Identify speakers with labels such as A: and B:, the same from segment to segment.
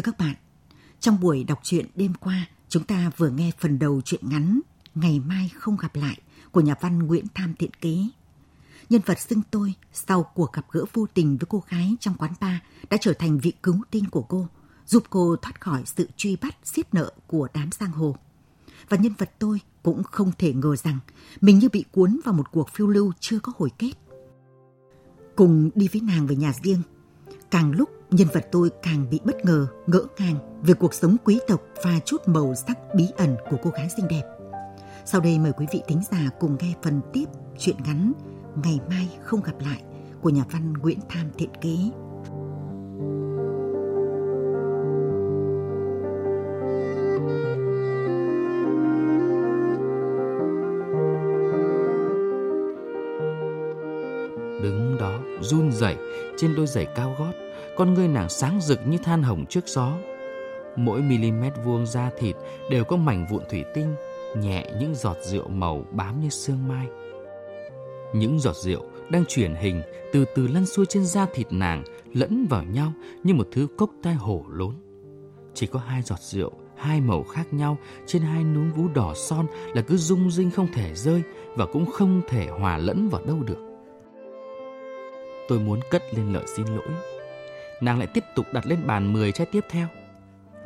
A: Thưa các bạn, trong buổi đọc truyện đêm qua, chúng ta vừa nghe phần đầu truyện ngắn Ngày mai không gặp lại của nhà văn Nguyễn Tham Thiện Kế. Nhân vật xưng tôi sau cuộc gặp gỡ vô tình với cô gái trong quán bar đã trở thành vị cứu tinh của cô, giúp cô thoát khỏi sự truy bắt xiết nợ của đám giang hồ. Và nhân vật tôi cũng không thể ngờ rằng mình như bị cuốn vào một cuộc phiêu lưu chưa có hồi kết. Cùng đi với nàng về nhà riêng, càng lúc nhân vật tôi càng bị bất ngờ, ngỡ ngàng về cuộc sống quý tộc và chút màu sắc bí ẩn của cô gái xinh đẹp. Sau đây mời quý vị thính giả cùng nghe phần tiếp chuyện ngắn Ngày mai không gặp lại của nhà văn Nguyễn Tham Thiện Kế.
B: Đứng đó run rẩy trên đôi giày cao gót con ngươi nàng sáng rực như than hồng trước gió. Mỗi mm vuông da thịt đều có mảnh vụn thủy tinh, nhẹ những giọt rượu màu bám như sương mai. Những giọt rượu đang chuyển hình từ từ lăn xuôi trên da thịt nàng lẫn vào nhau như một thứ cốc tai hổ lốn. Chỉ có hai giọt rượu, hai màu khác nhau trên hai núm vú đỏ son là cứ rung rinh không thể rơi và cũng không thể hòa lẫn vào đâu được. Tôi muốn cất lên lời xin lỗi nàng lại tiếp tục đặt lên bàn 10 chai tiếp theo.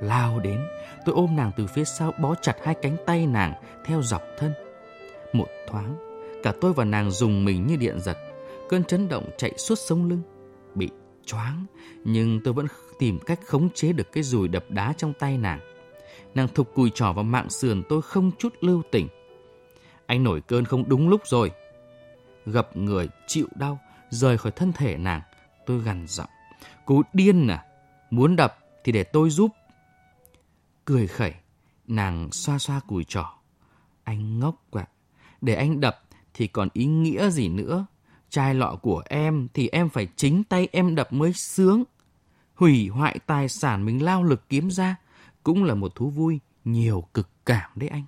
B: Lao đến, tôi ôm nàng từ phía sau bó chặt hai cánh tay nàng theo dọc thân. Một thoáng, cả tôi và nàng dùng mình như điện giật, cơn chấn động chạy suốt sống lưng. Bị choáng, nhưng tôi vẫn tìm cách khống chế được cái dùi đập đá trong tay nàng. Nàng thục cùi trỏ vào mạng sườn tôi không chút lưu tình. Anh nổi cơn không đúng lúc rồi. Gập người, chịu đau, rời khỏi thân thể nàng, tôi gằn giọng. Cô điên à? Muốn đập thì để tôi giúp. Cười khẩy, nàng xoa xoa cùi trỏ. Anh ngốc quá. Để anh đập thì còn ý nghĩa gì nữa. Chai lọ của em thì em phải chính tay em đập mới sướng. Hủy hoại tài sản mình lao lực kiếm ra cũng là một thú vui nhiều cực cảm đấy anh.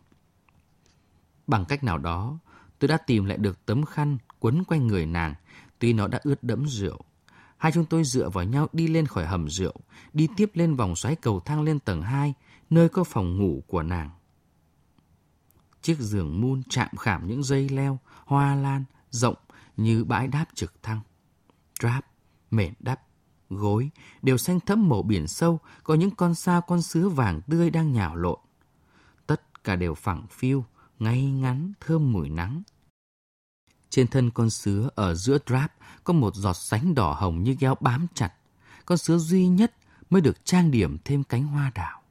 B: Bằng cách nào đó, tôi đã tìm lại được tấm khăn quấn quanh người nàng, tuy nó đã ướt đẫm rượu. Hai chúng tôi dựa vào nhau đi lên khỏi hầm rượu, đi tiếp lên vòng xoáy cầu thang lên tầng 2, nơi có phòng ngủ của nàng. Chiếc giường mun chạm khảm những dây leo, hoa lan, rộng như bãi đáp trực thăng. Trap, mền đắp, gối đều xanh thẫm màu biển sâu, có những con sao con sứa vàng tươi đang nhào lộn. Tất cả đều phẳng phiu, ngay ngắn, thơm mùi nắng. Trên thân con sứa ở giữa drap có một giọt sánh đỏ hồng như keo bám chặt. Con sứa duy nhất mới được trang điểm thêm cánh hoa đào.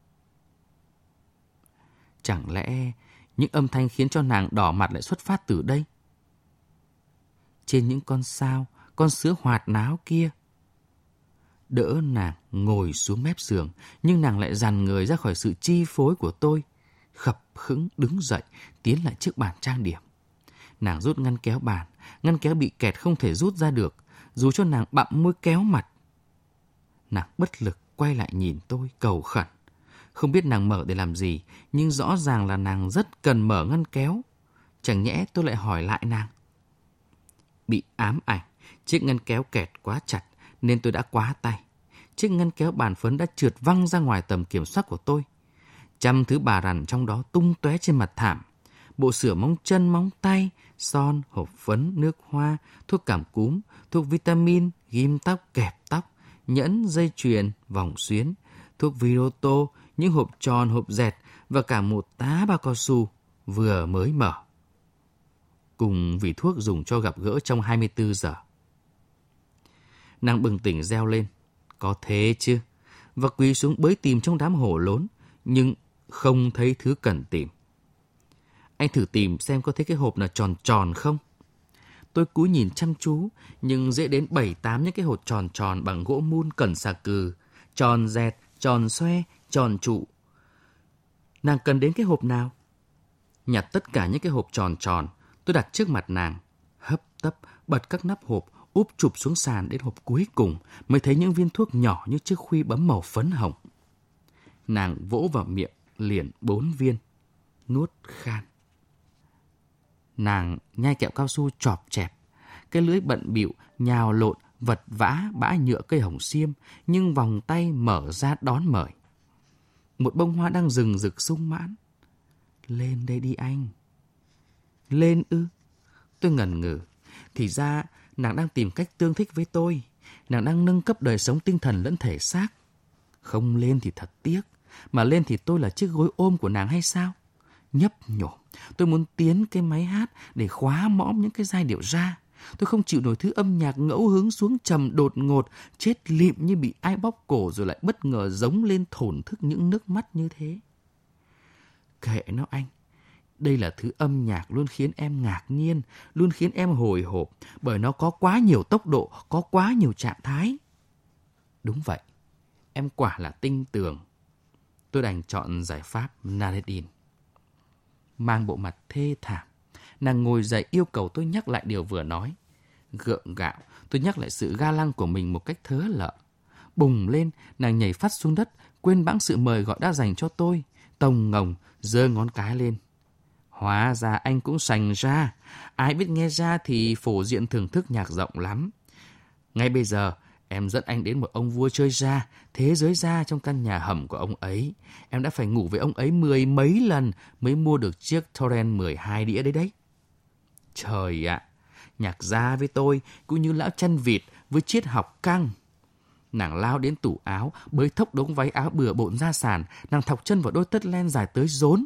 B: Chẳng lẽ những âm thanh khiến cho nàng đỏ mặt lại xuất phát từ đây? Trên những con sao, con sứa hoạt náo kia. Đỡ nàng ngồi xuống mép giường, nhưng nàng lại dằn người ra khỏi sự chi phối của tôi. Khập khững đứng dậy, tiến lại trước bàn trang điểm. Nàng rút ngăn kéo bàn, ngăn kéo bị kẹt không thể rút ra được, dù cho nàng bặm môi kéo mặt. Nàng bất lực quay lại nhìn tôi cầu khẩn. Không biết nàng mở để làm gì, nhưng rõ ràng là nàng rất cần mở ngăn kéo. Chẳng nhẽ tôi lại hỏi lại nàng. Bị ám ảnh, chiếc ngăn kéo kẹt quá chặt nên tôi đã quá tay. Chiếc ngăn kéo bàn phấn đã trượt văng ra ngoài tầm kiểm soát của tôi. Trăm thứ bà rằn trong đó tung tóe trên mặt thảm bộ sửa móng chân, móng tay, son, hộp phấn, nước hoa, thuốc cảm cúm, thuốc vitamin, ghim tóc, kẹp tóc, nhẫn, dây chuyền, vòng xuyến, thuốc Viroto, những hộp tròn, hộp dẹt và cả một tá bao cao su vừa mới mở. cùng vị thuốc dùng cho gặp gỡ trong 24 giờ. Nàng bừng tỉnh reo lên. Có thế chứ? Và quỳ xuống bới tìm trong đám hổ lốn, nhưng không thấy thứ cần tìm. Anh thử tìm xem có thấy cái hộp nào tròn tròn không? Tôi cúi nhìn chăm chú, nhưng dễ đến bảy tám những cái hộp tròn tròn bằng gỗ mun cần xà cừ, tròn dẹt, tròn xoe, tròn trụ. Nàng cần đến cái hộp nào? Nhặt tất cả những cái hộp tròn tròn, tôi đặt trước mặt nàng, hấp tấp bật các nắp hộp, úp chụp xuống sàn đến hộp cuối cùng mới thấy những viên thuốc nhỏ như chiếc khuy bấm màu phấn hồng. Nàng vỗ vào miệng liền bốn viên, nuốt khan. Nàng nhai kẹo cao su chọp chẹp, cái lưới bận bịu nhào lộn vật vã bã nhựa cây hồng xiêm, nhưng vòng tay mở ra đón mời. Một bông hoa đang rừng rực sung mãn. Lên đây đi anh. Lên ư? Tôi ngần ngừ. Thì ra nàng đang tìm cách tương thích với tôi. Nàng đang nâng cấp đời sống tinh thần lẫn thể xác. Không lên thì thật tiếc. Mà lên thì tôi là chiếc gối ôm của nàng hay sao? Nhấp nhổm. Tôi muốn tiến cái máy hát để khóa mõm những cái giai điệu ra. Tôi không chịu nổi thứ âm nhạc ngẫu hứng xuống trầm đột ngột, chết lịm như bị ai bóp cổ rồi lại bất ngờ giống lên thổn thức những nước mắt như thế. Kệ nó anh. Đây là thứ âm nhạc luôn khiến em ngạc nhiên, luôn khiến em hồi hộp, bởi nó có quá nhiều tốc độ, có quá nhiều trạng thái. Đúng vậy, em quả là tinh tường. Tôi đành chọn giải pháp Naredin. Mang bộ mặt thê thảm, nàng ngồi dậy yêu cầu tôi nhắc lại điều vừa nói. Gượng gạo, tôi nhắc lại sự ga lăng của mình một cách thớ lợ. Bùng lên, nàng nhảy phát xuống đất, quên bẵng sự mời gọi đã dành cho tôi. Tông ngồng, giơ ngón cái lên. Hóa ra anh cũng sành ra. Ai biết nghe ra thì phổ diện thưởng thức nhạc rộng lắm. Ngay bây giờ, em dẫn anh đến một ông vua chơi ra, thế giới ra trong căn nhà hầm của ông ấy. Em đã phải ngủ với ông ấy mười mấy lần mới mua được chiếc Torrent 12 đĩa đấy đấy. Trời ạ, nhạc gia với tôi cũng như lão chăn vịt với triết học căng. Nàng lao đến tủ áo, bới thốc đống váy áo bừa bộn ra sàn, nàng thọc chân vào đôi tất len dài tới rốn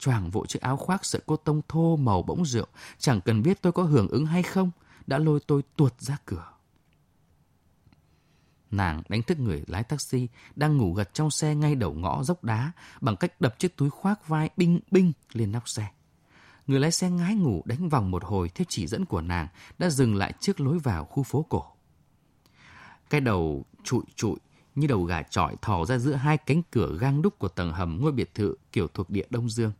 B: choàng vội chiếc áo khoác sợi cô tông thô màu bỗng rượu, chẳng cần biết tôi có hưởng ứng hay không, đã lôi tôi tuột ra cửa. Nàng đánh thức người lái taxi đang ngủ gật trong xe ngay đầu ngõ dốc đá bằng cách đập chiếc túi khoác vai binh binh lên nóc xe. Người lái xe ngái ngủ đánh vòng một hồi theo chỉ dẫn của nàng đã dừng lại trước lối vào khu phố cổ. Cái đầu trụi trụi như đầu gà trọi thò ra giữa hai cánh cửa gang đúc của tầng hầm ngôi biệt thự kiểu thuộc địa Đông Dương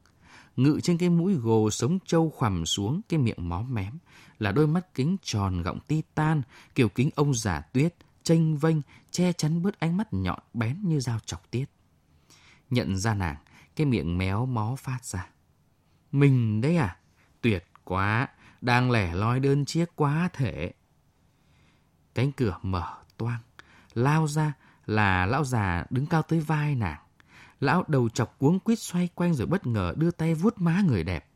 B: ngự trên cái mũi gồ sống trâu khoằm xuống cái miệng móm mém, là đôi mắt kính tròn gọng titan, kiểu kính ông già tuyết, chênh vênh, che chắn bớt ánh mắt nhọn bén như dao chọc tiết. Nhận ra nàng, cái miệng méo mó phát ra. Mình đấy à? Tuyệt quá, đang lẻ loi đơn chiếc quá thể. Cánh cửa mở toang, lao ra là lão già đứng cao tới vai nàng. Lão đầu chọc cuống quýt xoay quanh rồi bất ngờ đưa tay vuốt má người đẹp.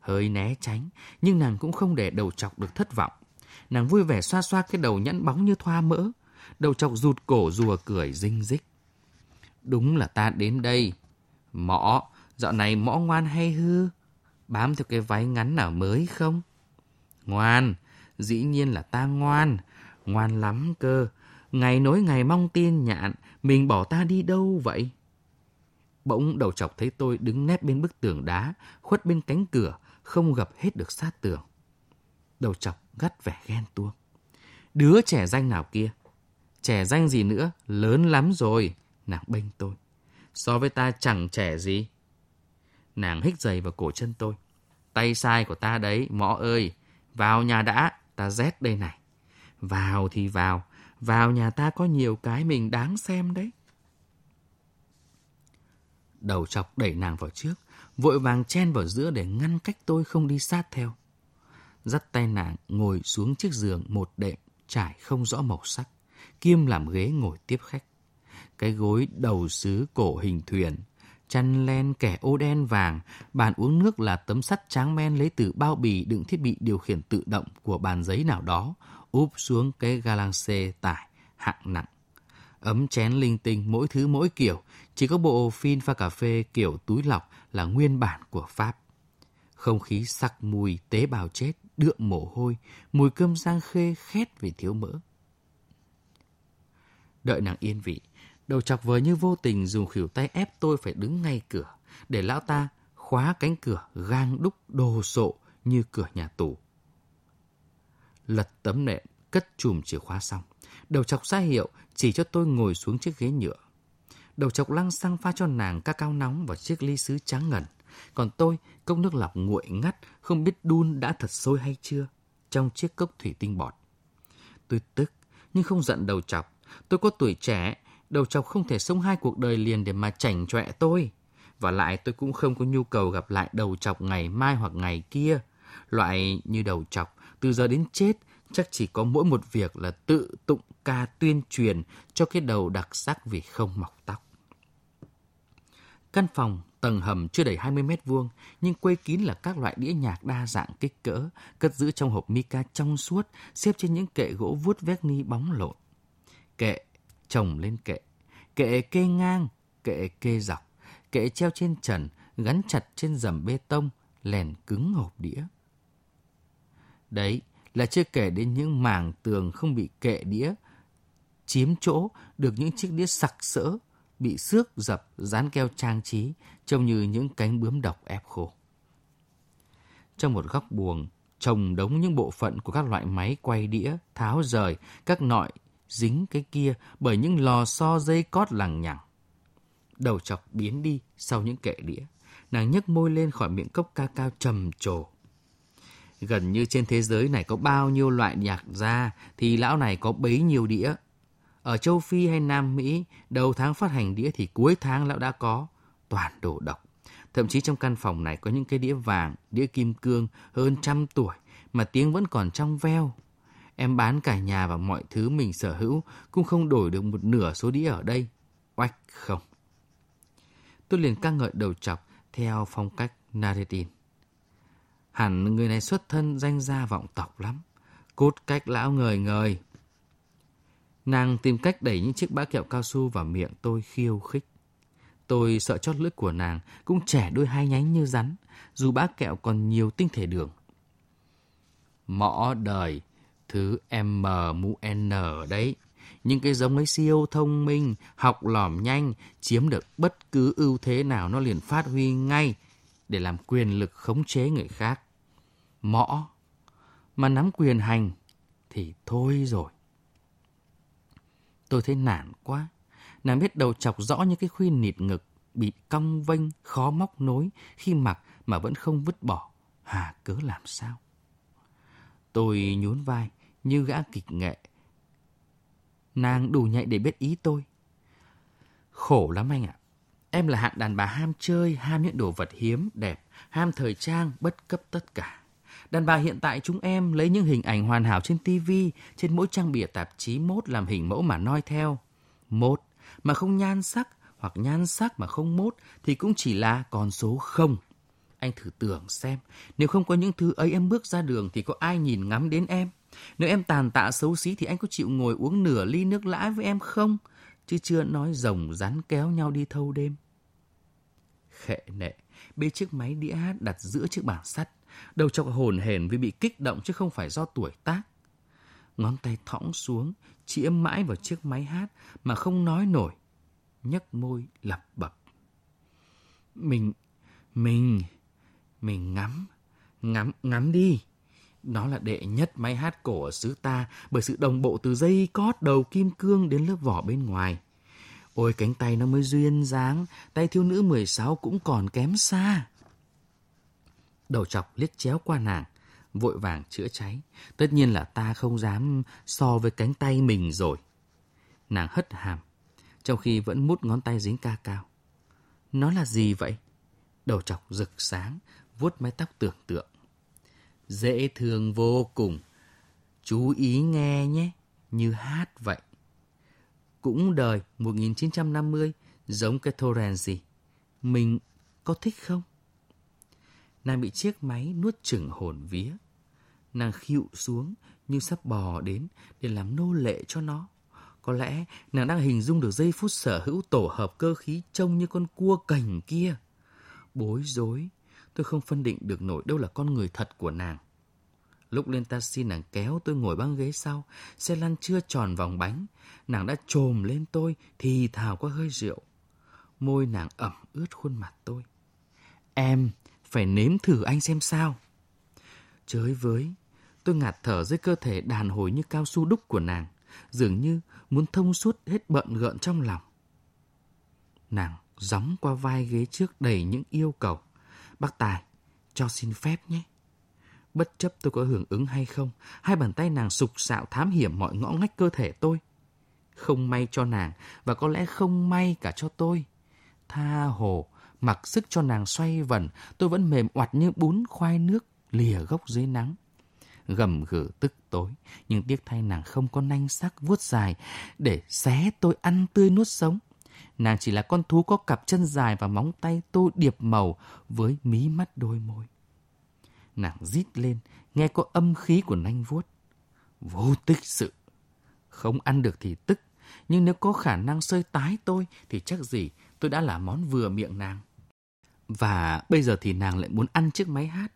B: Hơi né tránh, nhưng nàng cũng không để đầu chọc được thất vọng. Nàng vui vẻ xoa xoa cái đầu nhẵn bóng như thoa mỡ. Đầu chọc rụt cổ rùa cười rinh rích. Đúng là ta đến đây. Mõ, dạo này mõ ngoan hay hư? Bám theo cái váy ngắn nào mới không? Ngoan, dĩ nhiên là ta ngoan. Ngoan lắm cơ. Ngày nối ngày mong tin nhạn, mình bỏ ta đi đâu vậy? Bỗng đầu chọc thấy tôi đứng nép bên bức tường đá, khuất bên cánh cửa, không gặp hết được sát tường. Đầu chọc gắt vẻ ghen tuông. Đứa trẻ danh nào kia? Trẻ danh gì nữa? Lớn lắm rồi. Nàng bênh tôi. So với ta chẳng trẻ gì. Nàng hít giày vào cổ chân tôi. Tay sai của ta đấy, mõ ơi. Vào nhà đã, ta rét đây này. Vào thì vào. Vào nhà ta có nhiều cái mình đáng xem đấy. Đầu chọc đẩy nàng vào trước, vội vàng chen vào giữa để ngăn cách tôi không đi sát theo. Dắt tay nàng ngồi xuống chiếc giường một đệm trải không rõ màu sắc, kiêm làm ghế ngồi tiếp khách. Cái gối đầu sứ cổ hình thuyền, chăn len kẻ ô đen vàng, bàn uống nước là tấm sắt tráng men lấy từ bao bì đựng thiết bị điều khiển tự động của bàn giấy nào đó, úp xuống cái galaxy tải hạng nặng. Ấm chén linh tinh mỗi thứ mỗi kiểu, chỉ có bộ phin pha cà phê kiểu túi lọc là nguyên bản của Pháp. Không khí sặc mùi tế bào chết, đượm mồ hôi, mùi cơm giang khê khét vì thiếu mỡ. Đợi nàng yên vị, đầu chọc vờ như vô tình dùng khỉu tay ép tôi phải đứng ngay cửa, để lão ta khóa cánh cửa gang đúc đồ sộ như cửa nhà tù. Lật tấm nệm, cất chùm chìa khóa xong. Đầu chọc ra hiệu chỉ cho tôi ngồi xuống chiếc ghế nhựa. Đầu chọc lăng xăng pha cho nàng ca cao nóng vào chiếc ly sứ trắng ngần. Còn tôi, cốc nước lọc nguội ngắt, không biết đun đã thật sôi hay chưa, trong chiếc cốc thủy tinh bọt. Tôi tức, nhưng không giận đầu chọc. Tôi có tuổi trẻ, đầu chọc không thể sống hai cuộc đời liền để mà chảnh chọe tôi. Và lại tôi cũng không có nhu cầu gặp lại đầu chọc ngày mai hoặc ngày kia. Loại như đầu chọc, từ giờ đến chết, chắc chỉ có mỗi một việc là tự tụng ca tuyên truyền cho cái đầu đặc sắc vì không mọc tóc. Căn phòng tầng hầm chưa đầy 20 mét vuông, nhưng quây kín là các loại đĩa nhạc đa dạng kích cỡ, cất giữ trong hộp mica trong suốt, xếp trên những kệ gỗ vuốt vét ni bóng lộn. Kệ chồng lên kệ, kệ kê ngang, kệ kê dọc, kệ treo trên trần, gắn chặt trên dầm bê tông, lèn cứng hộp đĩa. Đấy là chưa kể đến những mảng tường không bị kệ đĩa, chiếm chỗ được những chiếc đĩa sặc sỡ, bị xước dập, dán keo trang trí, trông như những cánh bướm độc ép khô. Trong một góc buồng, trồng đống những bộ phận của các loại máy quay đĩa, tháo rời, các nọi dính cái kia bởi những lò xo dây cót lằng nhằng. Đầu chọc biến đi sau những kệ đĩa. Nàng nhấc môi lên khỏi miệng cốc ca cao trầm trồ. Gần như trên thế giới này có bao nhiêu loại nhạc ra thì lão này có bấy nhiêu đĩa. Ở châu Phi hay Nam Mỹ, đầu tháng phát hành đĩa thì cuối tháng lão đã có. Toàn đồ độc. Thậm chí trong căn phòng này có những cái đĩa vàng, đĩa kim cương hơn trăm tuổi mà tiếng vẫn còn trong veo. Em bán cả nhà và mọi thứ mình sở hữu cũng không đổi được một nửa số đĩa ở đây. Oách không. Tôi liền ca ngợi đầu chọc theo phong cách Naredin. Hẳn người này xuất thân danh gia vọng tộc lắm. Cốt cách lão ngời ngời. Nàng tìm cách đẩy những chiếc bã kẹo cao su vào miệng tôi khiêu khích. Tôi sợ chót lưỡi của nàng cũng trẻ đôi hai nhánh như rắn, dù bã kẹo còn nhiều tinh thể đường. Mõ đời, thứ M mũ N đấy. Những cái giống ấy siêu thông minh, học lỏm nhanh, chiếm được bất cứ ưu thế nào nó liền phát huy ngay để làm quyền lực khống chế người khác. Mõ, mà nắm quyền hành thì thôi rồi. Tôi thấy nản quá. Nàng biết đầu chọc rõ những cái khuyên nịt ngực, bị cong vênh, khó móc nối, khi mặc mà vẫn không vứt bỏ. Hà cớ làm sao? Tôi nhún vai như gã kịch nghệ. Nàng đủ nhạy để biết ý tôi. Khổ lắm anh ạ. Em là hạng đàn bà ham chơi, ham những đồ vật hiếm, đẹp, ham thời trang, bất cấp tất cả. Đàn bà hiện tại chúng em lấy những hình ảnh hoàn hảo trên TV, trên mỗi trang bìa tạp chí mốt làm hình mẫu mà noi theo. Mốt mà không nhan sắc hoặc nhan sắc mà không mốt thì cũng chỉ là con số không. Anh thử tưởng xem, nếu không có những thứ ấy em bước ra đường thì có ai nhìn ngắm đến em? Nếu em tàn tạ xấu xí thì anh có chịu ngồi uống nửa ly nước lã với em không? Chứ chưa nói rồng rắn kéo nhau đi thâu đêm. Khệ nệ, bê chiếc máy đĩa hát đặt giữa chiếc bảng sắt. Đầu chọc hồn hển vì bị kích động chứ không phải do tuổi tác. Ngón tay thõng xuống, chĩa mãi vào chiếc máy hát mà không nói nổi. nhấc môi lặp bập. Mình, mình, mình ngắm, ngắm, ngắm đi. Nó là đệ nhất máy hát cổ ở xứ ta bởi sự đồng bộ từ dây cót đầu kim cương đến lớp vỏ bên ngoài. Ôi cánh tay nó mới duyên dáng, tay thiếu nữ 16 cũng còn kém xa. Đầu chọc liếc chéo qua nàng, vội vàng chữa cháy. Tất nhiên là ta không dám so với cánh tay mình rồi. Nàng hất hàm, trong khi vẫn mút ngón tay dính ca cao. Nó là gì vậy? Đầu chọc rực sáng, vuốt mái tóc tưởng tượng. Dễ thương vô cùng. Chú ý nghe nhé, như hát vậy. Cũng đời 1950, giống cái Torrenzi. Mình có thích không? Nàng bị chiếc máy nuốt chửng hồn vía. Nàng khịu xuống như sắp bò đến để làm nô lệ cho nó. Có lẽ nàng đang hình dung được giây phút sở hữu tổ hợp cơ khí trông như con cua cành kia. Bối rối, Tôi không phân định được nổi đâu là con người thật của nàng. Lúc lên taxi nàng kéo tôi ngồi băng ghế sau, xe lăn chưa tròn vòng bánh. Nàng đã trồm lên tôi, thì thào qua hơi rượu. Môi nàng ẩm ướt khuôn mặt tôi. Em, phải nếm thử anh xem sao. Chới với, tôi ngạt thở dưới cơ thể đàn hồi như cao su đúc của nàng, dường như muốn thông suốt hết bận gợn trong lòng. Nàng gióng qua vai ghế trước đầy những yêu cầu. Bác Tài, cho xin phép nhé. Bất chấp tôi có hưởng ứng hay không, hai bàn tay nàng sục sạo thám hiểm mọi ngõ ngách cơ thể tôi. Không may cho nàng, và có lẽ không may cả cho tôi. Tha hồ, mặc sức cho nàng xoay vần, tôi vẫn mềm oặt như bún khoai nước lìa gốc dưới nắng. Gầm gừ tức tối, nhưng tiếc thay nàng không có nanh sắc vuốt dài để xé tôi ăn tươi nuốt sống. Nàng chỉ là con thú có cặp chân dài và móng tay tô điệp màu với mí mắt đôi môi. Nàng rít lên, nghe có âm khí của nanh vuốt. Vô tích sự. Không ăn được thì tức, nhưng nếu có khả năng sơi tái tôi thì chắc gì tôi đã là món vừa miệng nàng. Và bây giờ thì nàng lại muốn ăn chiếc máy hát.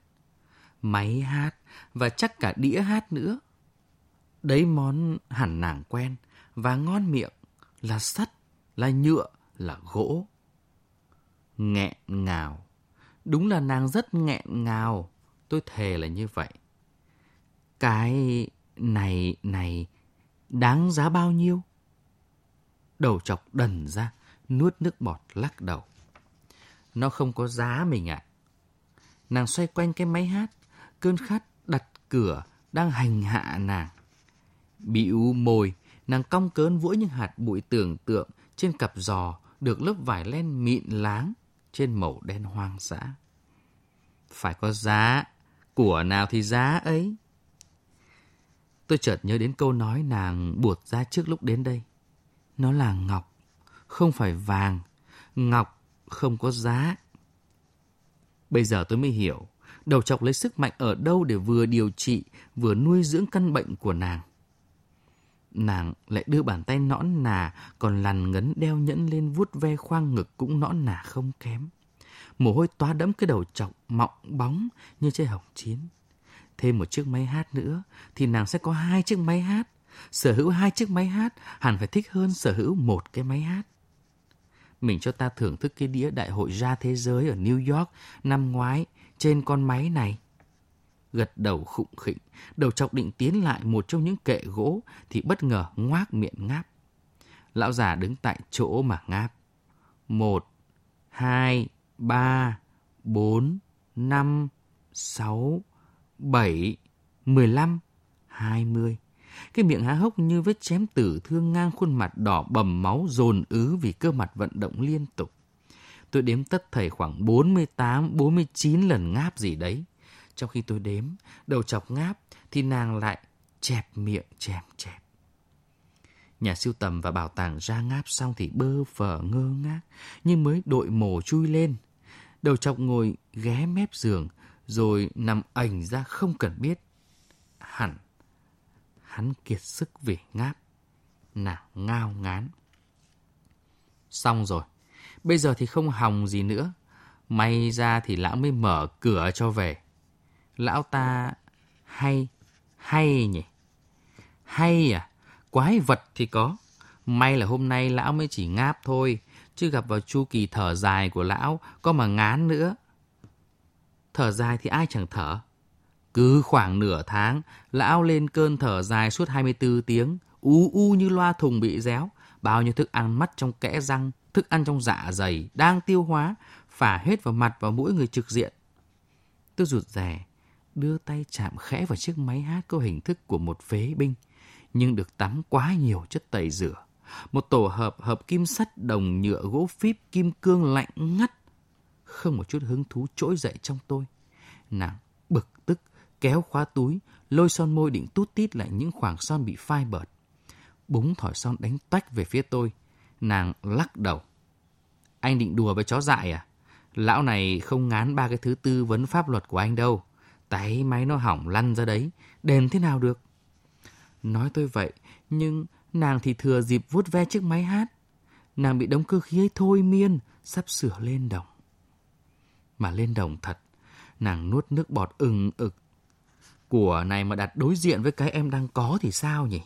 B: Máy hát và chắc cả đĩa hát nữa. Đấy món hẳn nàng quen và ngon miệng là sắt, là nhựa, là gỗ. Nghẹn ngào. Đúng là nàng rất nghẹn ngào. Tôi thề là như vậy. Cái này này đáng giá bao nhiêu? Đầu chọc đần ra, nuốt nước bọt lắc đầu. Nó không có giá mình ạ. Nàng xoay quanh cái máy hát, cơn khát đặt cửa đang hành hạ nàng. bị u môi, nàng cong cớn vũi những hạt bụi tưởng tượng trên cặp giò được lớp vải len mịn láng trên màu đen hoang dã. Phải có giá, của nào thì giá ấy. Tôi chợt nhớ đến câu nói nàng buột ra trước lúc đến đây. Nó là ngọc, không phải vàng. Ngọc không có giá. Bây giờ tôi mới hiểu, đầu chọc lấy sức mạnh ở đâu để vừa điều trị, vừa nuôi dưỡng căn bệnh của nàng. Nàng lại đưa bàn tay nõn nà, còn lằn ngấn đeo nhẫn lên vuốt ve khoang ngực cũng nõn nà không kém. Mồ hôi toa đẫm cái đầu chọc mọng bóng như trái hồng chín. Thêm một chiếc máy hát nữa thì nàng sẽ có hai chiếc máy hát. Sở hữu hai chiếc máy hát hẳn phải thích hơn sở hữu một cái máy hát. Mình cho ta thưởng thức cái đĩa đại hội ra thế giới ở New York năm ngoái trên con máy này. Gật đầu khụng khịnh, đầu chọc định tiến lại một trong những kệ gỗ thì bất ngờ ngoác miệng ngáp. Lão già đứng tại chỗ mà ngáp. Một, hai, ba, bốn, năm, sáu, bảy, mười lăm, hai mươi. Cái miệng há hốc như vết chém tử thương ngang khuôn mặt đỏ bầm máu dồn ứ vì cơ mặt vận động liên tục. Tôi đếm tất thầy khoảng 48, 49 lần ngáp gì đấy. Trong khi tôi đếm, đầu chọc ngáp, thì nàng lại chẹp miệng chèm chẹp. Nhà siêu tầm và bảo tàng ra ngáp xong thì bơ phở ngơ ngác, nhưng mới đội mồ chui lên. Đầu chọc ngồi ghé mép giường, rồi nằm ảnh ra không cần biết. Hẳn, hắn kiệt sức vì ngáp. Nàng ngao ngán. Xong rồi, bây giờ thì không hòng gì nữa. May ra thì lão mới mở cửa cho về. Lão ta hay, hay nhỉ? Hay à? Quái vật thì có. May là hôm nay lão mới chỉ ngáp thôi, chứ gặp vào chu kỳ thở dài của lão có mà ngán nữa. Thở dài thì ai chẳng thở. Cứ khoảng nửa tháng, lão lên cơn thở dài suốt 24 tiếng, ú u như loa thùng bị réo, bao nhiêu thức ăn mắt trong kẽ răng, thức ăn trong dạ dày đang tiêu hóa, phả hết vào mặt và mũi người trực diện. Tôi rụt rè, đưa tay chạm khẽ vào chiếc máy hát có hình thức của một phế binh, nhưng được tắm quá nhiều chất tẩy rửa. Một tổ hợp hợp kim sắt đồng nhựa gỗ phíp kim cương lạnh ngắt. Không một chút hứng thú trỗi dậy trong tôi. Nàng bực tức, kéo khóa túi, lôi son môi định tút tít lại những khoảng son bị phai bợt. Búng thỏi son đánh tách về phía tôi. Nàng lắc đầu. Anh định đùa với chó dại à? Lão này không ngán ba cái thứ tư vấn pháp luật của anh đâu. Tay máy nó hỏng lăn ra đấy, đền thế nào được? Nói tôi vậy, nhưng nàng thì thừa dịp vuốt ve chiếc máy hát. Nàng bị đống cơ khí ấy thôi miên, sắp sửa lên đồng. Mà lên đồng thật, Nàng nuốt nước bọt ừng ực. Của này mà đặt đối diện với cái em đang có thì sao nhỉ?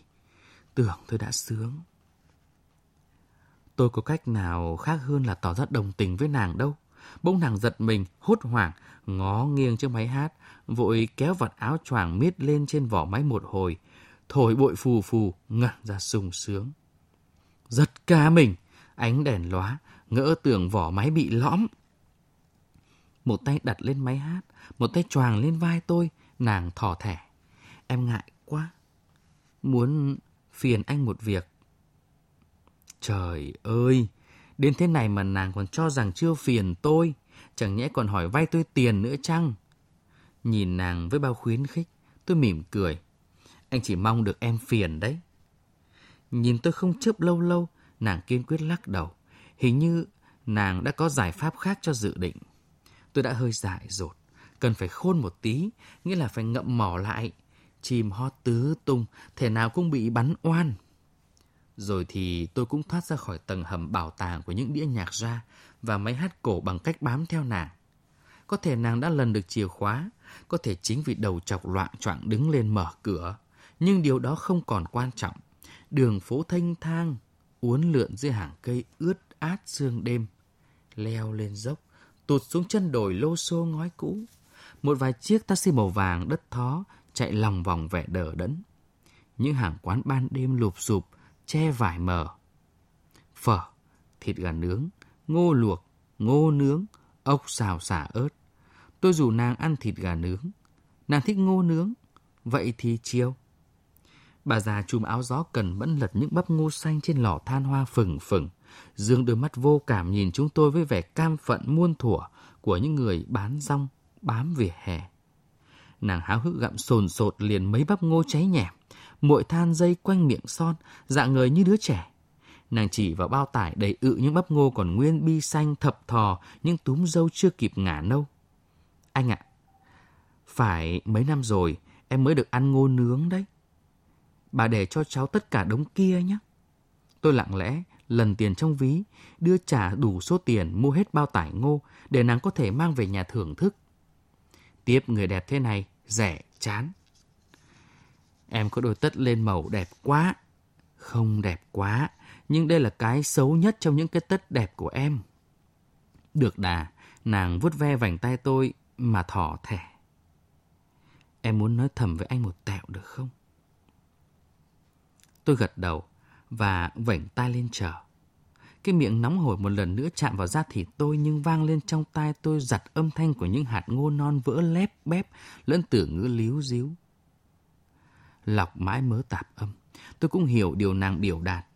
B: Tưởng tôi đã sướng. Tôi có cách nào khác hơn là tỏ ra đồng tình với nàng đâu. Bỗng nàng giật mình, hốt hoảng, ngó nghiêng trước máy hát, vội kéo vật áo choàng miết lên trên vỏ máy một hồi, thổi bụi phù phù, ngẩn ra sung sướng. Giật cả mình, ánh đèn lóa, ngỡ tưởng vỏ máy bị lõm. Một tay đặt lên máy hát, một tay choàng lên vai tôi, nàng thỏ thẻ. Em ngại quá, muốn phiền anh một việc. Trời ơi, đến thế này mà nàng còn cho rằng chưa phiền tôi, chẳng nhẽ còn hỏi vay tôi tiền nữa chăng? Nhìn nàng với bao khuyến khích, tôi mỉm cười. Anh chỉ mong được em phiền đấy. Nhìn tôi không chớp lâu lâu, nàng kiên quyết lắc đầu. Hình như nàng đã có giải pháp khác cho dự định. Tôi đã hơi dại dột, cần phải khôn một tí, nghĩa là phải ngậm mỏ lại. Chim hót tứ tung, thể nào cũng bị bắn oan. Rồi thì tôi cũng thoát ra khỏi tầng hầm bảo tàng của những đĩa nhạc ra và máy hát cổ bằng cách bám theo nàng. Có thể nàng đã lần được chìa khóa, có thể chính vì đầu chọc loạn choạng đứng lên mở cửa. Nhưng điều đó không còn quan trọng. Đường phố thanh thang, uốn lượn dưới hàng cây ướt át sương đêm. Leo lên dốc, tụt xuống chân đồi lô xô ngói cũ. Một vài chiếc taxi màu vàng đất thó chạy lòng vòng vẻ đờ đẫn. Những hàng quán ban đêm lụp sụp, che vải mờ. Phở, thịt gà nướng, ngô luộc, ngô nướng, ốc xào xả ớt. Tôi rủ nàng ăn thịt gà nướng. Nàng thích ngô nướng, vậy thì chiều. Bà già chùm áo gió cần mẫn lật những bắp ngô xanh trên lò than hoa phừng phừng. Dương đôi mắt vô cảm nhìn chúng tôi với vẻ cam phận muôn thuở của những người bán rong, bám vỉa hè. Nàng háo hức gặm sồn sột liền mấy bắp ngô cháy nhẻm, muội than dây quanh miệng son, dạng người như đứa trẻ. Nàng chỉ vào bao tải đầy ự những bắp ngô còn nguyên bi xanh thập thò, những túm dâu chưa kịp ngả nâu. Anh ạ, phải mấy năm rồi em mới được ăn ngô nướng đấy. Bà để cho cháu tất cả đống kia nhé. Tôi lặng lẽ lần tiền trong ví, đưa trả đủ số tiền mua hết bao tải ngô để nàng có thể mang về nhà thưởng thức. Tiếp người đẹp thế này, rẻ, chán. Em có đôi tất lên màu đẹp quá. Không đẹp quá, nhưng đây là cái xấu nhất trong những cái tất đẹp của em. Được đà, nàng vuốt ve vành tay tôi mà thỏ thẻ. Em muốn nói thầm với anh một tẹo được không? Tôi gật đầu và vảnh tay lên chờ. Cái miệng nóng hổi một lần nữa chạm vào da thịt tôi nhưng vang lên trong tai tôi giặt âm thanh của những hạt ngô non vỡ lép bép lẫn từ ngữ líu díu. Lọc mãi mớ tạp âm. Tôi cũng hiểu điều nàng biểu đạt.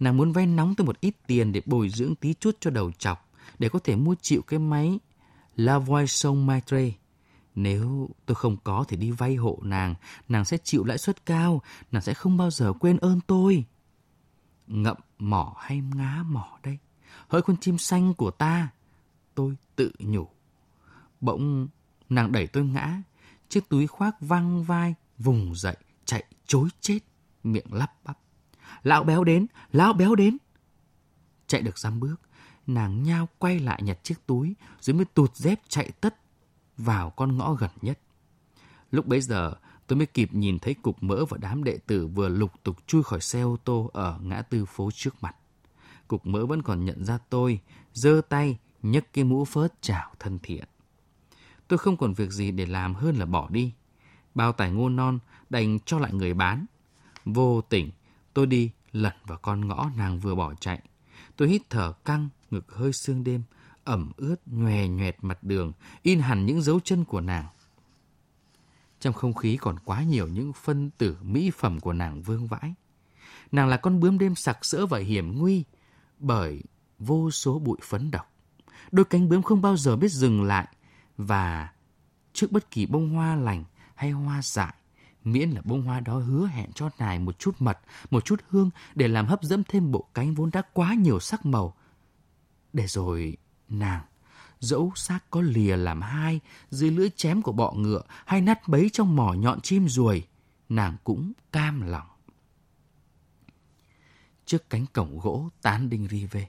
B: Nàng muốn vay nóng tôi một ít tiền để bồi dưỡng tí chút cho đầu chọc, để có thể mua chịu cái máy La Voix Sông Maitre. Nếu tôi không có thì đi vay hộ nàng, nàng sẽ chịu lãi suất cao, nàng sẽ không bao giờ quên ơn tôi. Ngậm mỏ hay ngá mỏ đây? Hỡi con chim xanh của ta, tôi tự nhủ. Bỗng nàng đẩy tôi ngã, chiếc túi khoác văng vai, vùng dậy, chạy chối chết, miệng lắp bắp. Lão béo đến, lão béo đến. Chạy được dăm bước, nàng nhao quay lại nhặt chiếc túi, rồi mới tụt dép chạy tất vào con ngõ gần nhất. Lúc bấy giờ, tôi mới kịp nhìn thấy cục mỡ và đám đệ tử vừa lục tục chui khỏi xe ô tô ở ngã tư phố trước mặt. Cục mỡ vẫn còn nhận ra tôi, giơ tay, nhấc cái mũ phớt chào thân thiện. Tôi không còn việc gì để làm hơn là bỏ đi. Bao tải ngô non đành cho lại người bán. Vô tình, tôi đi lẩn vào con ngõ nàng vừa bỏ chạy. Tôi hít thở căng, ngực hơi sương đêm, ẩm ướt nhòe nhoẹt mặt đường, in hẳn những dấu chân của nàng. Trong không khí còn quá nhiều những phân tử mỹ phẩm của nàng vương vãi. Nàng là con bướm đêm sặc sỡ và hiểm nguy bởi vô số bụi phấn độc. Đôi cánh bướm không bao giờ biết dừng lại và trước bất kỳ bông hoa lành hay hoa dại, miễn là bông hoa đó hứa hẹn cho nài một chút mật, một chút hương để làm hấp dẫn thêm bộ cánh vốn đã quá nhiều sắc màu. Để rồi nàng dẫu xác có lìa làm hai dưới lưỡi chém của bọ ngựa hay nát bấy trong mỏ nhọn chim ruồi, nàng cũng cam lòng. Trước cánh cổng gỗ tán đinh ri về,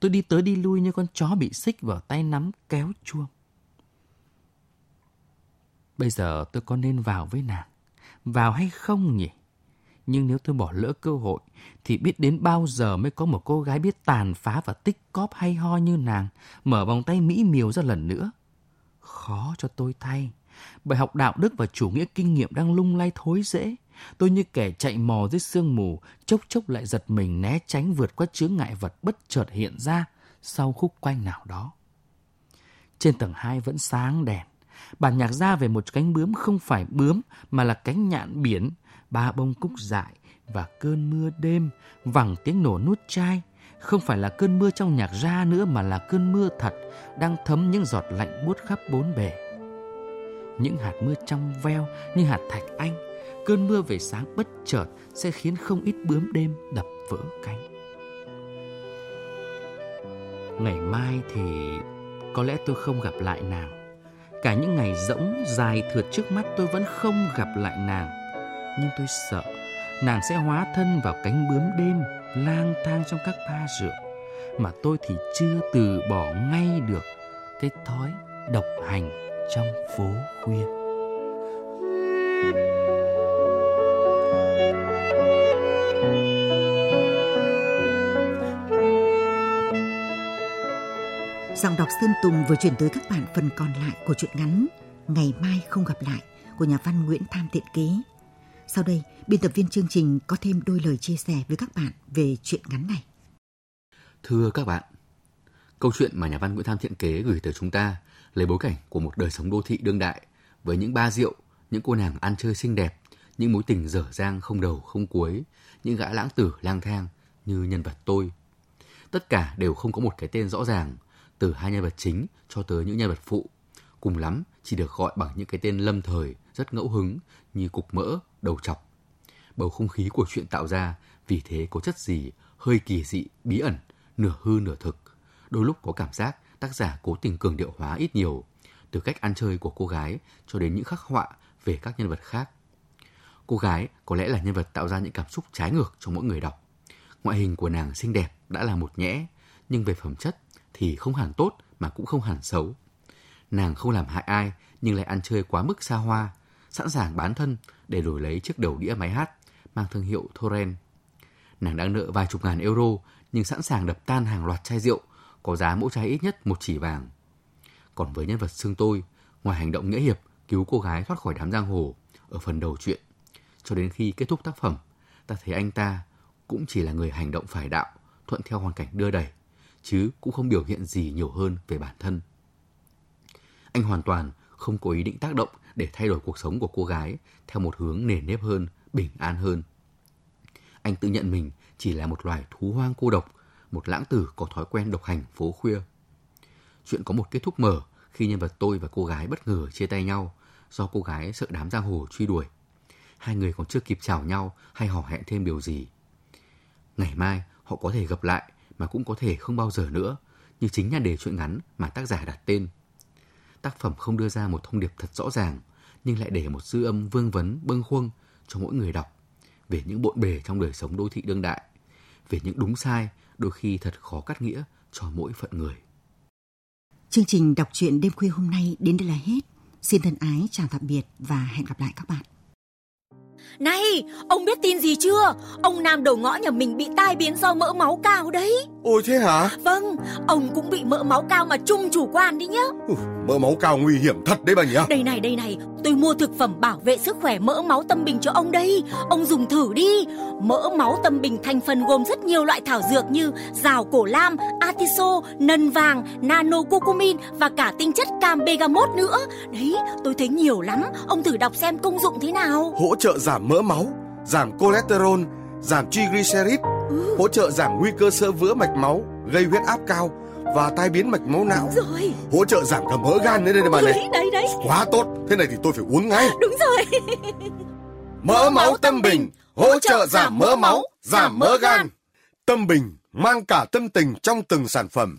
B: tôi đi tới đi lui như con chó bị xích vào tay nắm kéo chuông. Bây giờ tôi có nên vào với nàng? Vào hay không nhỉ? Nhưng nếu tôi bỏ lỡ cơ hội, thì biết đến bao giờ mới có một cô gái biết tàn phá và tích cóp hay ho như nàng, mở vòng tay mỹ miều ra lần nữa. Khó cho tôi thay. Bài học đạo đức và chủ nghĩa kinh nghiệm đang lung lay thối rễ Tôi như kẻ chạy mò dưới sương mù, chốc chốc lại giật mình né tránh vượt qua chướng ngại vật bất chợt hiện ra sau khúc quanh nào đó. Trên tầng hai vẫn sáng đèn. Bản nhạc ra về một cánh bướm không phải bướm mà là cánh nhạn biển, ba bông cúc dại và cơn mưa đêm, vẳng tiếng nổ nút chai. Không phải là cơn mưa trong nhạc ra nữa mà là cơn mưa thật, đang thấm những giọt lạnh buốt khắp bốn bề. Những hạt mưa trong veo như hạt thạch anh, cơn mưa về sáng bất chợt sẽ khiến không ít bướm đêm đập vỡ cánh. Ngày mai thì có lẽ tôi không gặp lại nàng. Cả những ngày rỗng dài thượt trước mắt tôi vẫn không gặp lại nàng. Nhưng tôi sợ nàng sẽ hóa thân vào cánh bướm đêm lang thang trong các ba rượu, mà tôi thì chưa từ bỏ ngay được cái thói độc hành trong phố khuya.
A: Giọng đọc Sơn Tùng vừa chuyển tới các bạn phần còn lại của truyện ngắn Ngày mai không gặp lại của nhà văn Nguyễn Tham Tiện ký. Sau đây, biên tập viên chương trình có thêm đôi lời chia sẻ với các bạn về chuyện ngắn này.
C: Thưa các bạn, câu chuyện mà nhà văn Nguyễn Tham Thiện Kế gửi tới chúng ta lấy bối cảnh của một đời sống đô thị đương đại với những ba rượu, những cô nàng ăn chơi xinh đẹp, những mối tình dở dang không đầu không cuối, những gã lãng tử lang thang như nhân vật tôi. Tất cả đều không có một cái tên rõ ràng, từ hai nhân vật chính cho tới những nhân vật phụ. Cùng lắm chỉ được gọi bằng những cái tên lâm thời, rất ngẫu hứng như cục mỡ, đầu chọc. Bầu không khí của chuyện tạo ra vì thế có chất gì hơi kỳ dị, bí ẩn, nửa hư nửa thực. Đôi lúc có cảm giác tác giả cố tình cường điệu hóa ít nhiều, từ cách ăn chơi của cô gái cho đến những khắc họa về các nhân vật khác. Cô gái có lẽ là nhân vật tạo ra những cảm xúc trái ngược cho mỗi người đọc. Ngoại hình của nàng xinh đẹp đã là một nhẽ, nhưng về phẩm chất thì không hẳn tốt mà cũng không hẳn xấu. Nàng không làm hại ai nhưng lại ăn chơi quá mức xa hoa, sẵn sàng bán thân để đổi lấy chiếc đầu đĩa máy hát mang thương hiệu Thoren. Nàng đang nợ vài chục ngàn euro nhưng sẵn sàng đập tan hàng loạt chai rượu có giá mỗi chai ít nhất một chỉ vàng. Còn với nhân vật xương tôi, ngoài hành động nghĩa hiệp cứu cô gái thoát khỏi đám giang hồ ở phần đầu truyện, cho đến khi kết thúc tác phẩm, ta thấy anh ta cũng chỉ là người hành động phải đạo, thuận theo hoàn cảnh đưa đẩy, chứ cũng không biểu hiện gì nhiều hơn về bản thân. Anh hoàn toàn không có ý định tác động để thay đổi cuộc sống của cô gái theo một hướng nề nếp hơn, bình an hơn. Anh tự nhận mình chỉ là một loài thú hoang cô độc, một lãng tử có thói quen độc hành phố khuya. Chuyện có một kết thúc mở khi nhân vật tôi và cô gái bất ngờ chia tay nhau do cô gái sợ đám giang hồ truy đuổi. Hai người còn chưa kịp chào nhau hay hò hẹn thêm điều gì. Ngày mai họ có thể gặp lại mà cũng có thể không bao giờ nữa, như chính nhà đề truyện ngắn mà tác giả đặt tên. Tác phẩm không đưa ra một thông điệp thật rõ ràng, nhưng lại để một dư âm vương vấn bâng khuâng cho mỗi người đọc về những bộn bề trong đời sống đô thị đương đại, về những đúng sai đôi khi thật khó cắt nghĩa cho mỗi phận người.
A: Chương trình đọc truyện đêm khuya hôm nay đến đây là hết. Xin thân ái chào tạm biệt và hẹn gặp lại các bạn.
D: Này, ông biết tin gì chưa? Ông Nam đầu ngõ nhà mình bị tai biến do mỡ máu cao đấy.
E: Ôi thế hả?
D: Vâng, ông cũng bị mỡ máu cao mà chung chủ quan đi nhá.
E: Mỡ máu cao nguy hiểm thật đấy bà nhỉ?
D: Đây này, đây này, tôi mua thực phẩm bảo vệ sức khỏe mỡ máu tâm bình cho ông đây. Ông dùng thử đi. Mỡ máu tâm bình thành phần gồm rất nhiều loại thảo dược như rào cổ lam, atiso, nần vàng, nano curcumin và cả tinh chất cam bergamot nữa. Đấy, tôi thấy nhiều lắm. Ông thử đọc xem công dụng thế nào.
E: Hỗ trợ giảm mỡ máu, giảm cholesterol, giảm triglycerid,
D: Ừ.
E: hỗ trợ giảm nguy cơ sơ vữa mạch máu, gây huyết áp cao và tai biến mạch máu não.
D: Rồi,
E: Hỗ trợ giảm cả mỡ gan nữa đây này bà này.
D: đấy, đấy, đấy.
E: Quá tốt, thế này thì tôi phải uống ngay.
D: Đúng rồi.
E: Mỡ máu tâm bình, hỗ trợ giảm mỡ máu, giảm mỡ gan. Tâm bình mang cả tâm tình trong từng sản phẩm.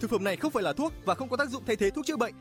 F: Thực phẩm này không phải là thuốc và không có tác dụng thay thế thuốc chữa bệnh.